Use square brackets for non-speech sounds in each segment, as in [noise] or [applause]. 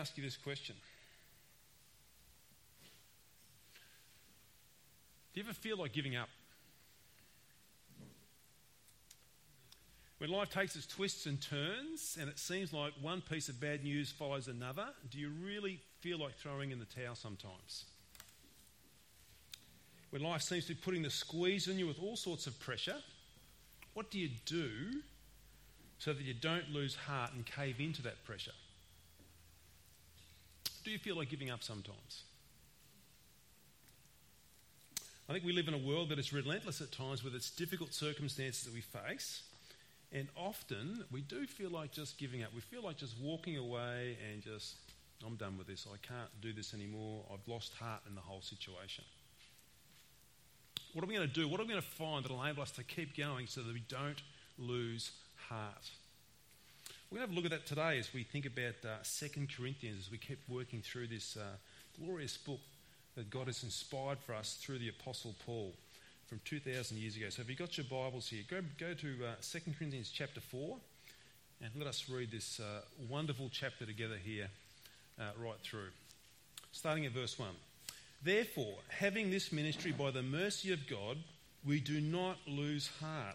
ask you this question. Do you ever feel like giving up? When life takes its twists and turns and it seems like one piece of bad news follows another, do you really feel like throwing in the towel sometimes? When life seems to be putting the squeeze on you with all sorts of pressure, what do you do so that you don't lose heart and cave into that pressure? Do feel like giving up sometimes? I think we live in a world that is relentless at times with its difficult circumstances that we face. And often we do feel like just giving up. We feel like just walking away and just, I'm done with this. I can't do this anymore. I've lost heart in the whole situation. What are we going to do? What are we going to find that will enable us to keep going so that we don't lose heart? We're going to have a look at that today as we think about uh, 2 Corinthians, as we keep working through this uh, glorious book that God has inspired for us through the Apostle Paul from 2,000 years ago. So if you've got your Bibles here, go, go to uh, 2 Corinthians chapter 4 and let us read this uh, wonderful chapter together here uh, right through. Starting at verse 1. Therefore, having this ministry by the mercy of God, we do not lose heart.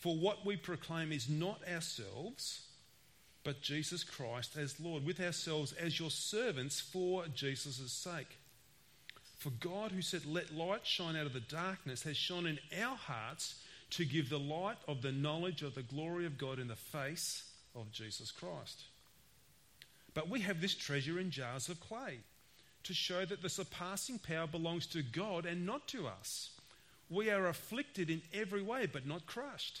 For what we proclaim is not ourselves, but Jesus Christ as Lord, with ourselves as your servants for Jesus' sake. For God, who said, Let light shine out of the darkness, has shone in our hearts to give the light of the knowledge of the glory of God in the face of Jesus Christ. But we have this treasure in jars of clay to show that the surpassing power belongs to God and not to us. We are afflicted in every way, but not crushed,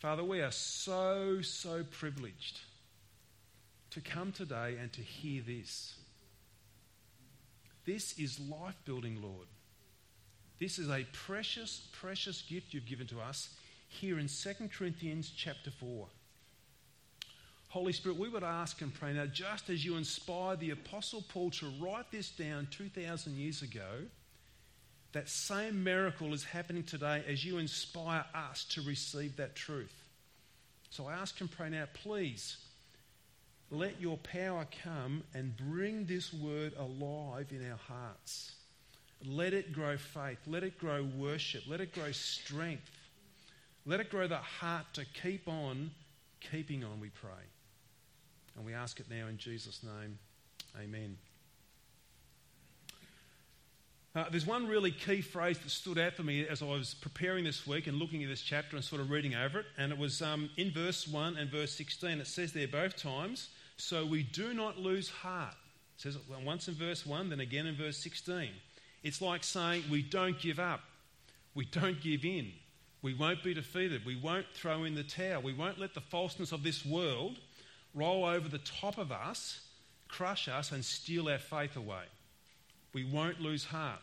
Father, we are so, so privileged to come today and to hear this. This is life building, Lord. This is a precious, precious gift you've given to us here in 2 Corinthians chapter 4. Holy Spirit, we would ask and pray now, just as you inspired the Apostle Paul to write this down 2,000 years ago, that same miracle is happening today as you inspire us to receive that truth. So I ask and pray now, please let your power come and bring this word alive in our hearts. Let it grow faith. Let it grow worship. Let it grow strength. Let it grow the heart to keep on keeping on, we pray. And we ask it now in Jesus' name. Amen. Uh, there's one really key phrase that stood out for me as I was preparing this week and looking at this chapter and sort of reading over it. And it was um, in verse 1 and verse 16. It says there both times, so we do not lose heart. It says it once in verse 1, then again in verse 16. It's like saying we don't give up, we don't give in, we won't be defeated, we won't throw in the towel, we won't let the falseness of this world roll over the top of us, crush us, and steal our faith away. We won't lose heart.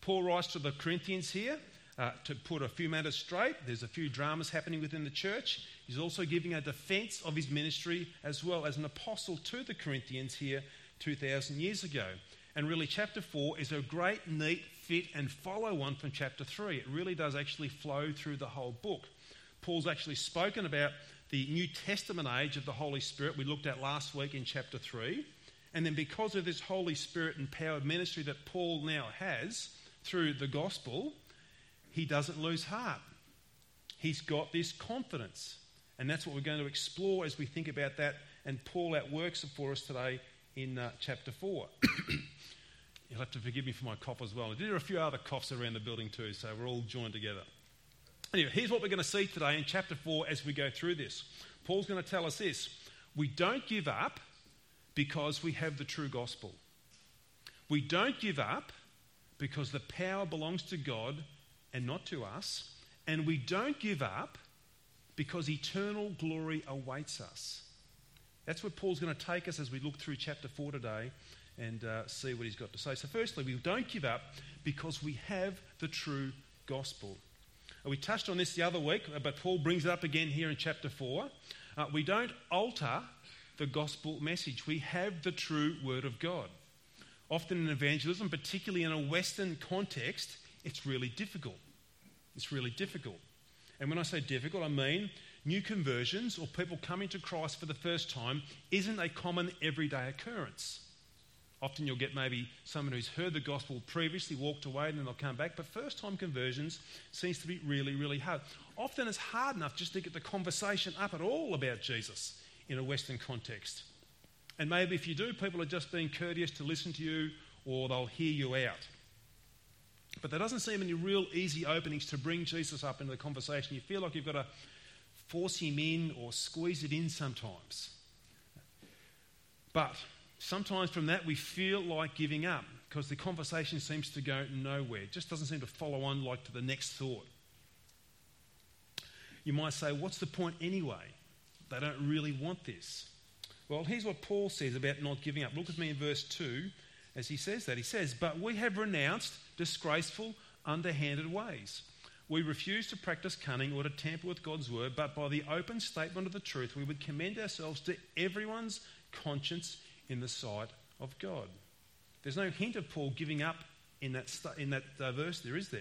Paul writes to the Corinthians here uh, to put a few matters straight. There's a few dramas happening within the church. He's also giving a defense of his ministry as well as an apostle to the Corinthians here 2,000 years ago. And really, chapter 4 is a great, neat, fit, and follow on from chapter 3. It really does actually flow through the whole book. Paul's actually spoken about the New Testament age of the Holy Spirit we looked at last week in chapter 3. And then, because of this Holy Spirit empowered ministry that Paul now has through the gospel, he doesn't lose heart. He's got this confidence. And that's what we're going to explore as we think about that. And Paul outworks it for us today in uh, chapter 4. [coughs] You'll have to forgive me for my cough as well. There are a few other coughs around the building too, so we're all joined together. Anyway, here's what we're going to see today in chapter 4 as we go through this. Paul's going to tell us this We don't give up because we have the true gospel. We don't give up because the power belongs to God and not to us. And we don't give up because eternal glory awaits us. That's where Paul's going to take us as we look through chapter 4 today and uh, see what he's got to say. So, firstly, we don't give up because we have the true gospel. We touched on this the other week, but Paul brings it up again here in chapter 4. Uh, we don't alter the gospel message, we have the true word of God. Often in evangelism, particularly in a Western context, it's really difficult. It's really difficult. And when I say difficult, I mean new conversions or people coming to Christ for the first time isn't a common everyday occurrence. Often you'll get maybe someone who's heard the gospel previously, walked away, and then they'll come back. But first time conversions seems to be really, really hard. Often it's hard enough just to get the conversation up at all about Jesus in a Western context. And maybe if you do, people are just being courteous to listen to you or they'll hear you out. But there doesn't seem any real easy openings to bring Jesus up into the conversation. You feel like you've got to force him in or squeeze it in sometimes. But sometimes from that, we feel like giving up because the conversation seems to go nowhere. It just doesn't seem to follow on like to the next thought. You might say, What's the point anyway? They don't really want this. Well, here's what Paul says about not giving up. Look with me in verse 2 as he says that. He says, But we have renounced disgraceful, underhanded ways. We refuse to practice cunning or to tamper with God's word, but by the open statement of the truth, we would commend ourselves to everyone's conscience in the sight of God. There's no hint of Paul giving up in that, in that uh, verse, there is there.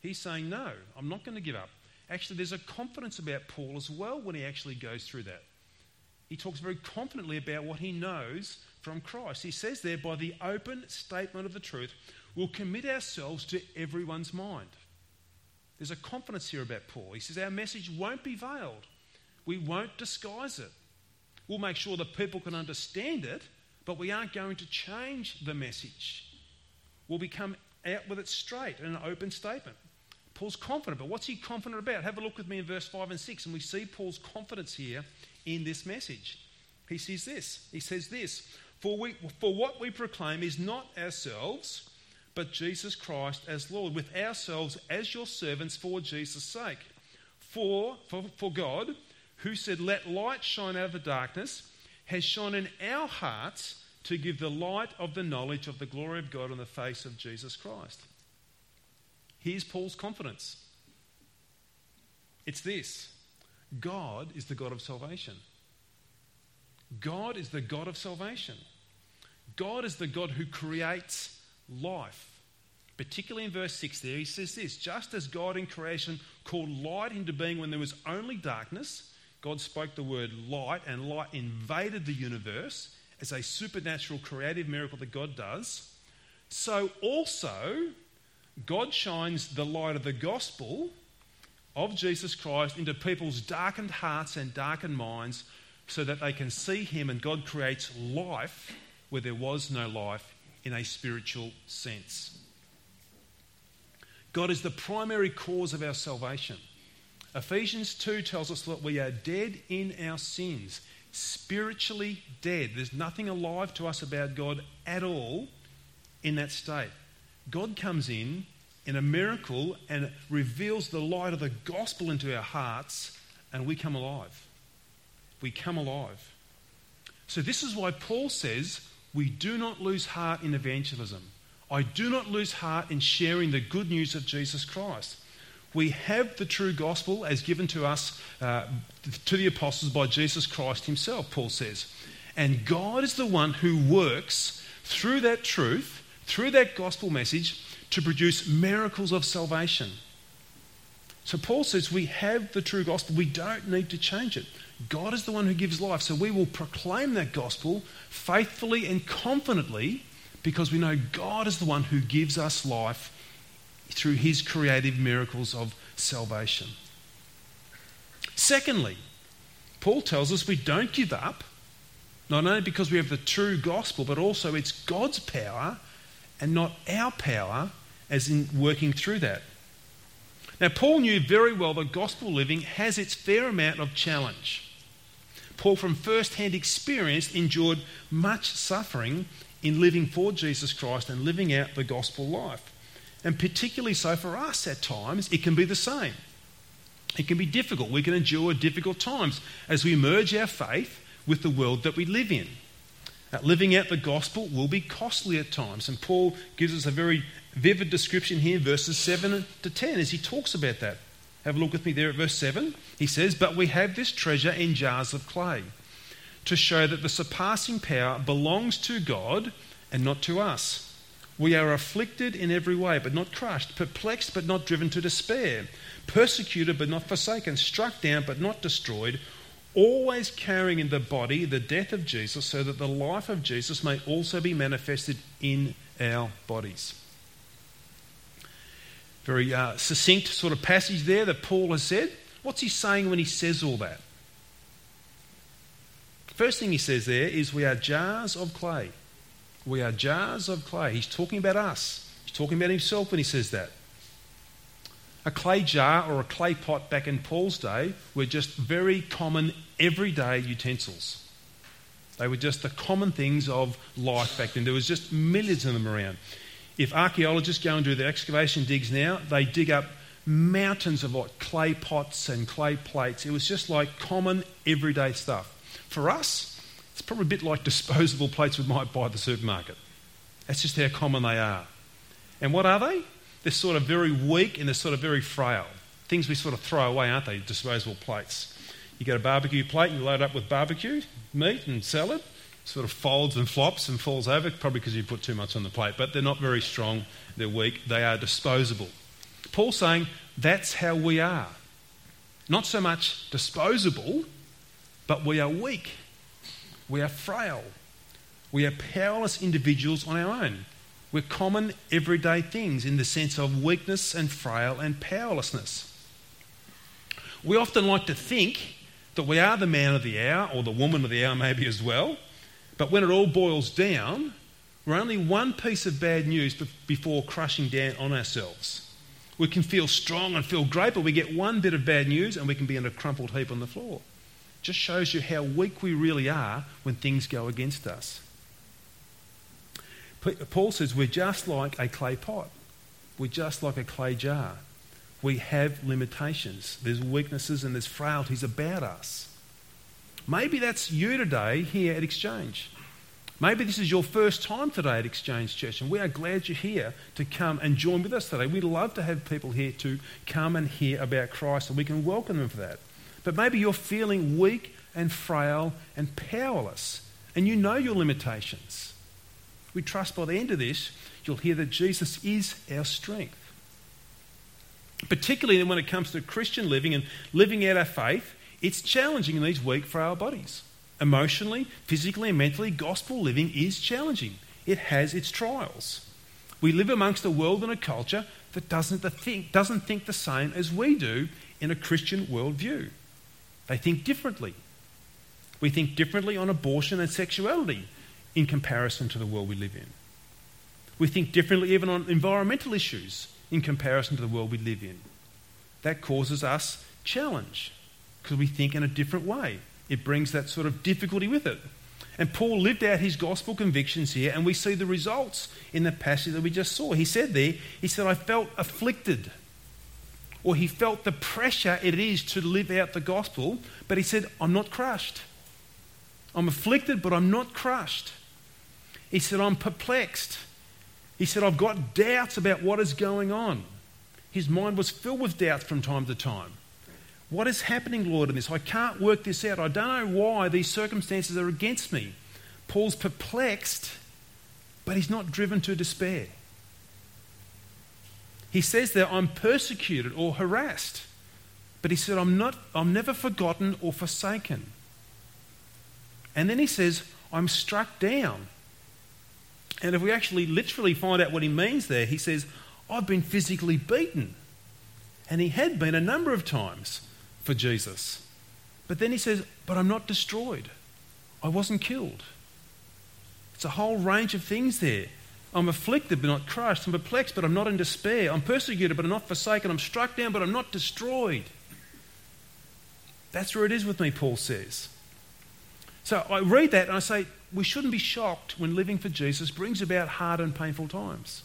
He's saying, No, I'm not going to give up. Actually, there's a confidence about Paul as well when he actually goes through that. He talks very confidently about what he knows from Christ. He says there, by the open statement of the truth, we'll commit ourselves to everyone's mind. There's a confidence here about Paul. He says, Our message won't be veiled, we won't disguise it. We'll make sure that people can understand it, but we aren't going to change the message. We'll become out with it straight in an open statement. Paul's confident, but what's he confident about? Have a look with me in verse 5 and 6, and we see Paul's confidence here in this message. He says this. He says this For, we, for what we proclaim is not ourselves, but Jesus Christ as Lord, with ourselves as your servants for Jesus' sake. For, for, for God, who said, Let light shine out of the darkness, has shone in our hearts to give the light of the knowledge of the glory of God on the face of Jesus Christ. Here's Paul's confidence it's this God is the God of salvation. God is the God of salvation. God is the God who creates life. Particularly in verse 6 there, he says this just as God in creation called light into being when there was only darkness, God spoke the word light, and light invaded the universe as a supernatural creative miracle that God does. So also, God shines the light of the gospel of Jesus Christ into people's darkened hearts and darkened minds so that they can see Him and God creates life where there was no life in a spiritual sense. God is the primary cause of our salvation. Ephesians 2 tells us that we are dead in our sins, spiritually dead. There's nothing alive to us about God at all in that state. God comes in in a miracle and reveals the light of the gospel into our hearts, and we come alive. We come alive. So, this is why Paul says we do not lose heart in evangelism. I do not lose heart in sharing the good news of Jesus Christ. We have the true gospel as given to us, uh, to the apostles by Jesus Christ himself, Paul says. And God is the one who works through that truth, through that gospel message, to produce miracles of salvation. So Paul says we have the true gospel. We don't need to change it. God is the one who gives life. So we will proclaim that gospel faithfully and confidently because we know God is the one who gives us life through his creative miracles of salvation. Secondly, Paul tells us we don't give up, not only because we have the true gospel, but also it's God's power and not our power as in working through that. Now, Paul knew very well that gospel living has its fair amount of challenge. Paul, from first hand experience, endured much suffering in living for Jesus Christ and living out the gospel life. And particularly so for us at times, it can be the same. It can be difficult. We can endure difficult times as we merge our faith with the world that we live in. Living out the gospel will be costly at times. And Paul gives us a very vivid description here, verses 7 to 10, as he talks about that. Have a look with me there at verse 7. He says, But we have this treasure in jars of clay to show that the surpassing power belongs to God and not to us. We are afflicted in every way, but not crushed, perplexed, but not driven to despair, persecuted, but not forsaken, struck down, but not destroyed, always carrying in the body the death of Jesus, so that the life of Jesus may also be manifested in our bodies. Very uh, succinct sort of passage there that Paul has said. What's he saying when he says all that? First thing he says there is we are jars of clay. We are jars of clay. He's talking about us. He's talking about himself when he says that. A clay jar or a clay pot back in Paul's day were just very common, everyday utensils. They were just the common things of life back then. There was just millions of them around. If archaeologists go and do their excavation digs now, they dig up mountains of like clay pots and clay plates. It was just like common, everyday stuff. For us, it's probably a bit like [laughs] disposable plates we might buy at the supermarket. That's just how common they are. And what are they? They're sort of very weak and they're sort of very frail. Things we sort of throw away, aren't they? Disposable plates. You get a barbecue plate, you load it up with barbecue, meat and salad, sort of folds and flops and falls over, probably because you put too much on the plate. But they're not very strong, they're weak, they are disposable. Paul's saying that's how we are. Not so much disposable, but we are weak. We are frail. We are powerless individuals on our own. We're common everyday things in the sense of weakness and frail and powerlessness. We often like to think that we are the man of the hour or the woman of the hour, maybe as well. But when it all boils down, we're only one piece of bad news before crushing down on ourselves. We can feel strong and feel great, but we get one bit of bad news and we can be in a crumpled heap on the floor just shows you how weak we really are when things go against us. Paul says we're just like a clay pot. We're just like a clay jar. We have limitations. There's weaknesses and there's frailties about us. Maybe that's you today here at Exchange. Maybe this is your first time today at Exchange Church, and we are glad you're here to come and join with us today. We'd love to have people here to come and hear about Christ, and we can welcome them for that. But maybe you're feeling weak and frail and powerless, and you know your limitations. We trust by the end of this, you'll hear that Jesus is our strength. Particularly when it comes to Christian living and living out our faith, it's challenging in these weak, frail bodies. Emotionally, physically, and mentally, gospel living is challenging. It has its trials. We live amongst a world and a culture that doesn't think, doesn't think the same as we do in a Christian worldview. They think differently. We think differently on abortion and sexuality in comparison to the world we live in. We think differently even on environmental issues in comparison to the world we live in. That causes us challenge because we think in a different way. It brings that sort of difficulty with it. And Paul lived out his gospel convictions here, and we see the results in the passage that we just saw. He said there, he said, I felt afflicted. Or he felt the pressure it is to live out the gospel, but he said, I'm not crushed. I'm afflicted, but I'm not crushed. He said, I'm perplexed. He said, I've got doubts about what is going on. His mind was filled with doubts from time to time. What is happening, Lord, in this? I can't work this out. I don't know why these circumstances are against me. Paul's perplexed, but he's not driven to despair. He says that I'm persecuted or harassed, but he said, I'm, not, I'm never forgotten or forsaken. And then he says, I'm struck down. And if we actually literally find out what he means there, he says, I've been physically beaten. And he had been a number of times for Jesus. But then he says, But I'm not destroyed. I wasn't killed. It's a whole range of things there. I'm afflicted but not crushed. I'm perplexed but I'm not in despair. I'm persecuted but I'm not forsaken. I'm struck down but I'm not destroyed. That's where it is with me, Paul says. So I read that and I say, we shouldn't be shocked when living for Jesus brings about hard and painful times.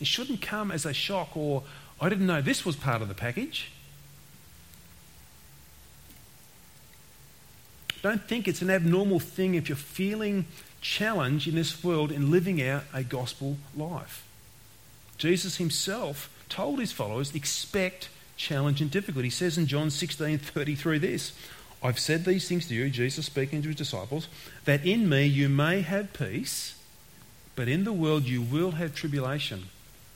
It shouldn't come as a shock or, I didn't know this was part of the package. Don't think it's an abnormal thing if you're feeling challenge in this world in living out a gospel life. Jesus himself told his followers, expect challenge and difficulty. He says in John 16 33 this I've said these things to you, Jesus speaking to his disciples, that in me you may have peace, but in the world you will have tribulation.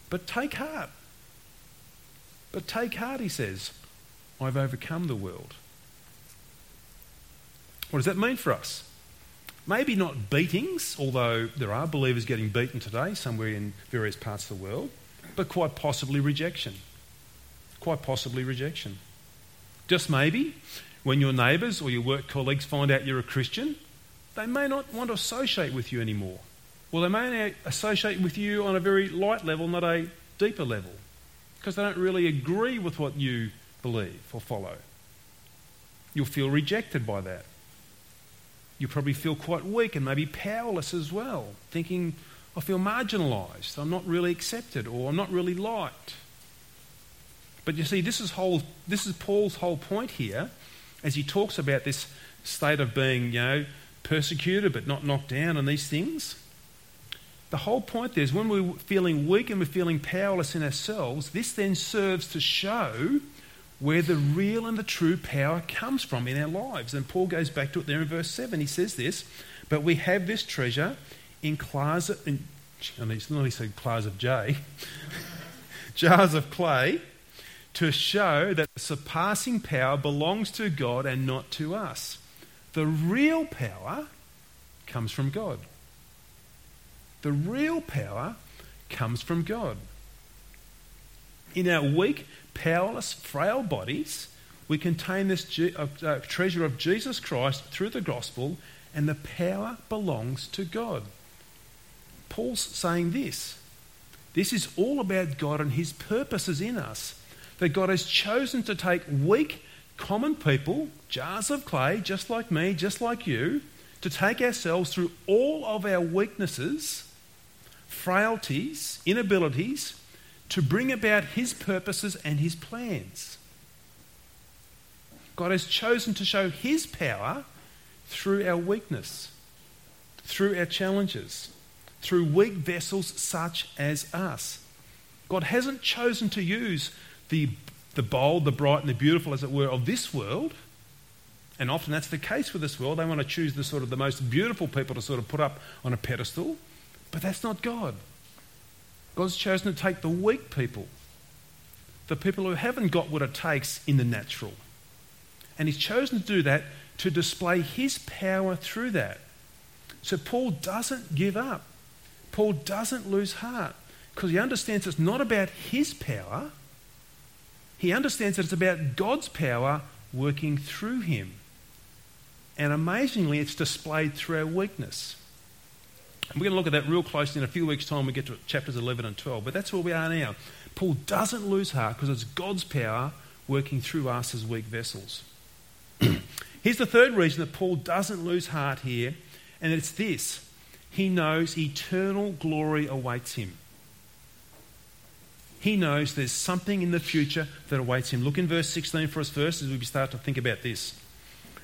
But take heart. But take heart, he says, I've overcome the world. What does that mean for us? Maybe not beatings, although there are believers getting beaten today somewhere in various parts of the world, but quite possibly rejection. Quite possibly rejection. Just maybe when your neighbours or your work colleagues find out you're a Christian, they may not want to associate with you anymore. Well, they may associate with you on a very light level, not a deeper level, because they don't really agree with what you believe or follow. You'll feel rejected by that. You'll probably feel quite weak and maybe powerless as well, thinking, I feel marginalised, I'm not really accepted, or I'm not really liked. But you see, this is, whole, this is Paul's whole point here as he talks about this state of being, you know, persecuted but not knocked down and these things. The whole point there is when we're feeling weak and we're feeling powerless in ourselves, this then serves to show where the real and the true power comes from in our lives. And Paul goes back to it there in verse 7. He says this, but we have this treasure in in, and he's not said claws of J, [laughs] jars of clay to show that the surpassing power belongs to God and not to us. The real power comes from God. The real power comes from God. In our weak, powerless, frail bodies, we contain this uh, uh, treasure of Jesus Christ through the gospel, and the power belongs to God. Paul's saying this. This is all about God and his purposes in us that God has chosen to take weak, common people, jars of clay, just like me, just like you, to take ourselves through all of our weaknesses, frailties, inabilities, to bring about His purposes and His plans. God has chosen to show His power through our weakness, through our challenges, through weak vessels such as us. God hasn't chosen to use the, the bold, the bright, and the beautiful, as it were, of this world. And often that's the case with this world. They want to choose the sort of the most beautiful people to sort of put up on a pedestal. But that's not God. God's chosen to take the weak people, the people who haven't got what it takes in the natural. And He's chosen to do that to display His power through that. So Paul doesn't give up. Paul doesn't lose heart because he understands it's not about his power, he understands that it's about God's power working through him. And amazingly, it's displayed through our weakness. we're going to look at that real closely in a few weeks' time. We get to chapters 11 and 12. But that's where we are now. Paul doesn't lose heart because it's God's power working through us as weak vessels. [clears throat] Here's the third reason that Paul doesn't lose heart here, And it's this He knows eternal glory awaits him. He knows there's something in the future that awaits him. Look in verse 16 for us first as we start to think about this.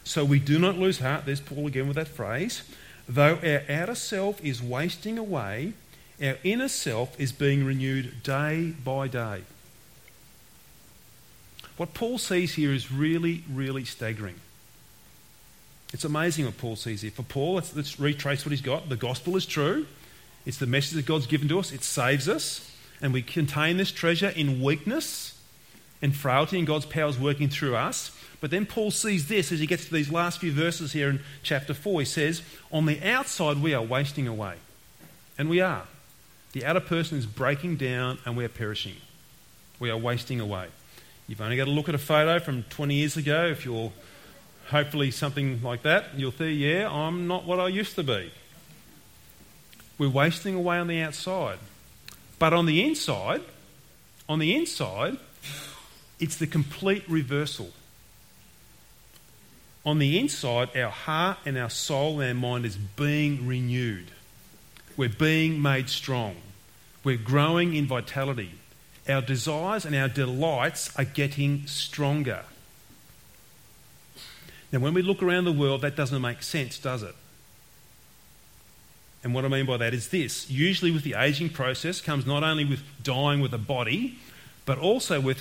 So we do not lose heart. There's Paul again with that phrase. Though our outer self is wasting away, our inner self is being renewed day by day. What Paul sees here is really, really staggering. It's amazing what Paul sees here. For Paul, let's, let's retrace what he's got. The gospel is true, it's the message that God's given to us, it saves us, and we contain this treasure in weakness and frailty, and God's power is working through us. But then Paul sees this as he gets to these last few verses here in chapter 4. He says, On the outside, we are wasting away. And we are. The outer person is breaking down and we are perishing. We are wasting away. You've only got to look at a photo from 20 years ago. If you're hopefully something like that, you'll see, yeah, I'm not what I used to be. We're wasting away on the outside. But on the inside, on the inside, it's the complete reversal. On the inside, our heart and our soul and our mind is being renewed. We're being made strong. We're growing in vitality. Our desires and our delights are getting stronger. Now, when we look around the world, that doesn't make sense, does it? And what I mean by that is this. Usually, with the aging process, comes not only with dying with a body, but also with